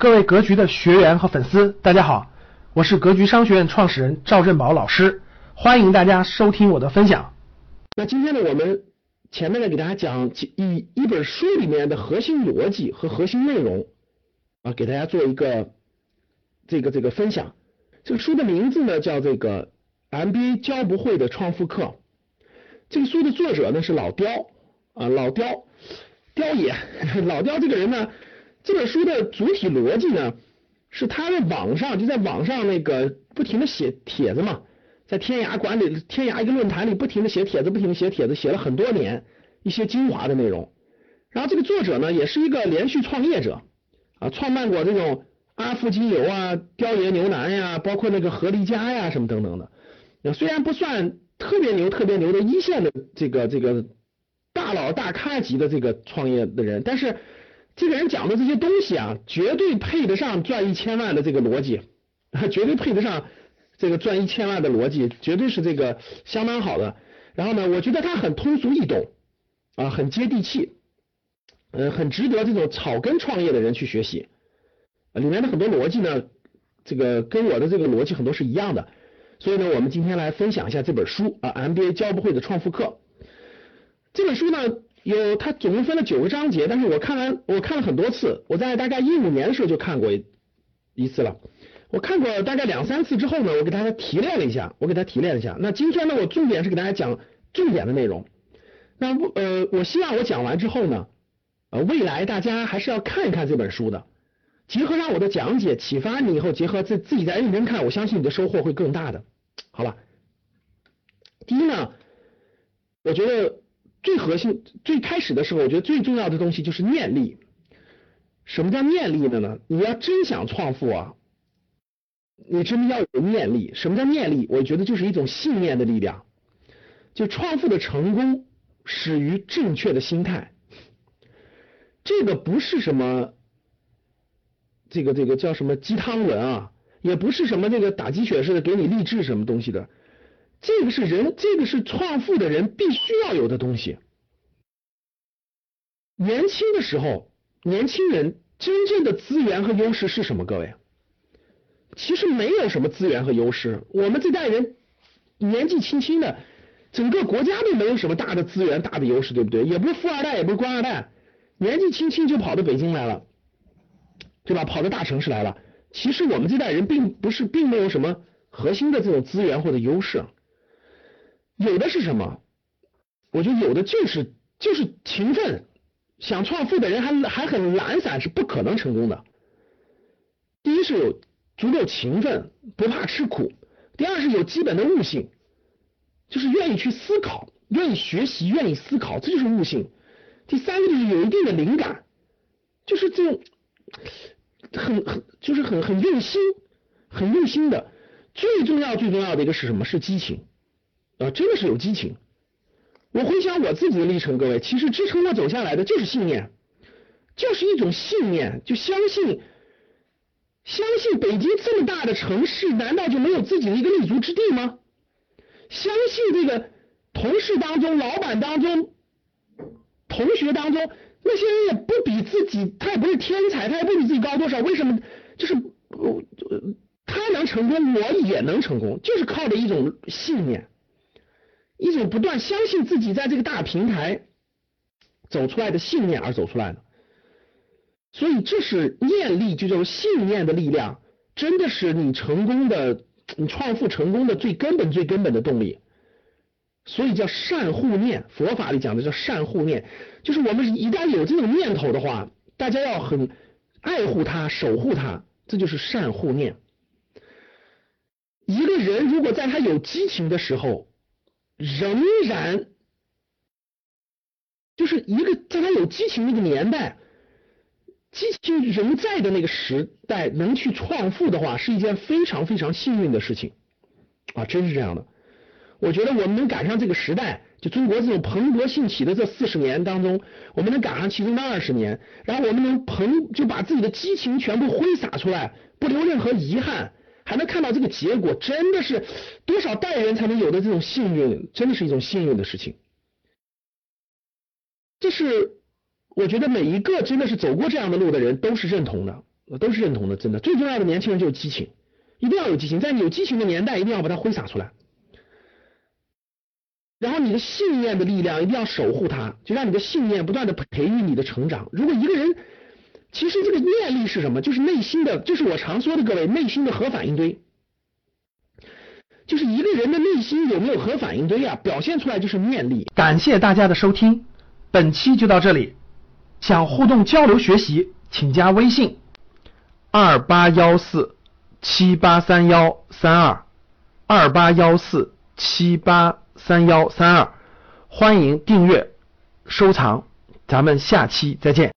各位格局的学员和粉丝，大家好，我是格局商学院创始人赵振宝老师，欢迎大家收听我的分享。那今天呢，我们前面呢给大家讲一一本书里面的核心逻辑和核心内容啊，给大家做一个这个这个分享。这个书的名字呢叫这个 MBA 教不会的创富课。这个书的作者呢是老刁啊，老刁刁爷，老刁这个人呢。这本书的主体逻辑呢，是他在网上就在网上那个不停的写帖子嘛，在天涯管理天涯一个论坛里不停的写帖子，不停的写帖子，写了很多年一些精华的内容。然后这个作者呢，也是一个连续创业者啊，创办过这种阿芙精油啊、雕爷牛腩呀，包括那个合力家呀什么等等的。虽然不算特别牛、特别牛的一线的这个这个大佬大咖级的这个创业的人，但是。这个人讲的这些东西啊，绝对配得上赚一千万的这个逻辑，绝对配得上这个赚一千万的逻辑，绝对是这个相当好的。然后呢，我觉得他很通俗易懂啊，很接地气，呃，很值得这种草根创业的人去学习。里面的很多逻辑呢，这个跟我的这个逻辑很多是一样的。所以呢，我们今天来分享一下这本书啊，MBA 教不会的创富课。这本书呢。有，它总共分了九个章节，但是我看完，我看了很多次，我在大概一五年的时候就看过一次了。我看过大概两三次之后呢，我给大家提炼了一下，我给大家提炼了一下。那今天呢，我重点是给大家讲重点的内容。那呃，我希望我讲完之后呢，呃，未来大家还是要看一看这本书的，结合上我的讲解，启发你以后，结合自自己再认真看，我相信你的收获会更大的。好了，第一呢，我觉得。最核心、最开始的时候，我觉得最重要的东西就是念力。什么叫念力的呢？你要真想创富啊，你真的要有念力。什么叫念力？我觉得就是一种信念的力量。就创富的成功始于正确的心态。这个不是什么，这个这个叫什么鸡汤文啊，也不是什么这个打鸡血似的给你励志什么东西的。这个是人，这个是创富的人必须要有的东西。年轻的时候，年轻人真正的资源和优势是什么？各位，其实没有什么资源和优势。我们这代人年纪轻轻的，整个国家都没有什么大的资源、大的优势，对不对？也不是富二代，也不是官二代，年纪轻轻就跑到北京来了，对吧？跑到大城市来了。其实我们这代人并不是，并没有什么核心的这种资源或者优势。有的是什么？我觉得有的就是就是勤奋，想创富的人还还很懒散是不可能成功的。第一是有足够勤奋，不怕吃苦；第二是有基本的悟性，就是愿意去思考，愿意学习，愿意思考，这就是悟性。第三个就是有一定的灵感，就是这种很很就是很很用心，很用心的。最重要最重要的一个是什么？是激情。啊，真的是有激情。我回想我自己的历程，各位，其实支撑我走下来的就是信念，就是一种信念，就相信，相信北京这么大的城市，难道就没有自己的一个立足之地吗？相信这个同事当中、老板当中、同学当中，那些人也不比自己，他也不是天才，他也不比自己高多少。为什么？就是我他能成功，我也能成功，就是靠着一种信念。一种不断相信自己在这个大平台走出来的信念而走出来的，所以这是念力，就叫信念的力量，真的是你成功的、你创富成功的最根本、最根本的动力。所以叫善护念，佛法里讲的叫善护念，就是我们一旦有这种念头的话，大家要很爱护它、守护它，这就是善护念。一个人如果在他有激情的时候，仍然就是一个在他有激情那个年代，激情仍在的那个时代，能去创富的话，是一件非常非常幸运的事情啊！真是这样的。我觉得我们能赶上这个时代，就中国这种蓬勃兴起的这四十年当中，我们能赶上其中的二十年，然后我们能蓬就把自己的激情全部挥洒出来，不留任何遗憾。还能看到这个结果，真的是多少代人才能有的这种幸运，真的是一种幸运的事情。这是我觉得每一个真的是走过这样的路的人都是认同的，都是认同的，真的。最重要的年轻人就是激情，一定要有激情，在有激情的年代，一定要把它挥洒出来。然后你的信念的力量一定要守护它，就让你的信念不断的培育你的成长。如果一个人，其实这个念力是什么？就是内心的，就是我常说的各位内心的核反应堆。就是一个人的内心有没有核反应堆啊？表现出来就是念力。感谢大家的收听，本期就到这里。想互动交流学习，请加微信二八幺四七八三幺三二二八幺四七八三幺三二，欢迎订阅收藏，咱们下期再见。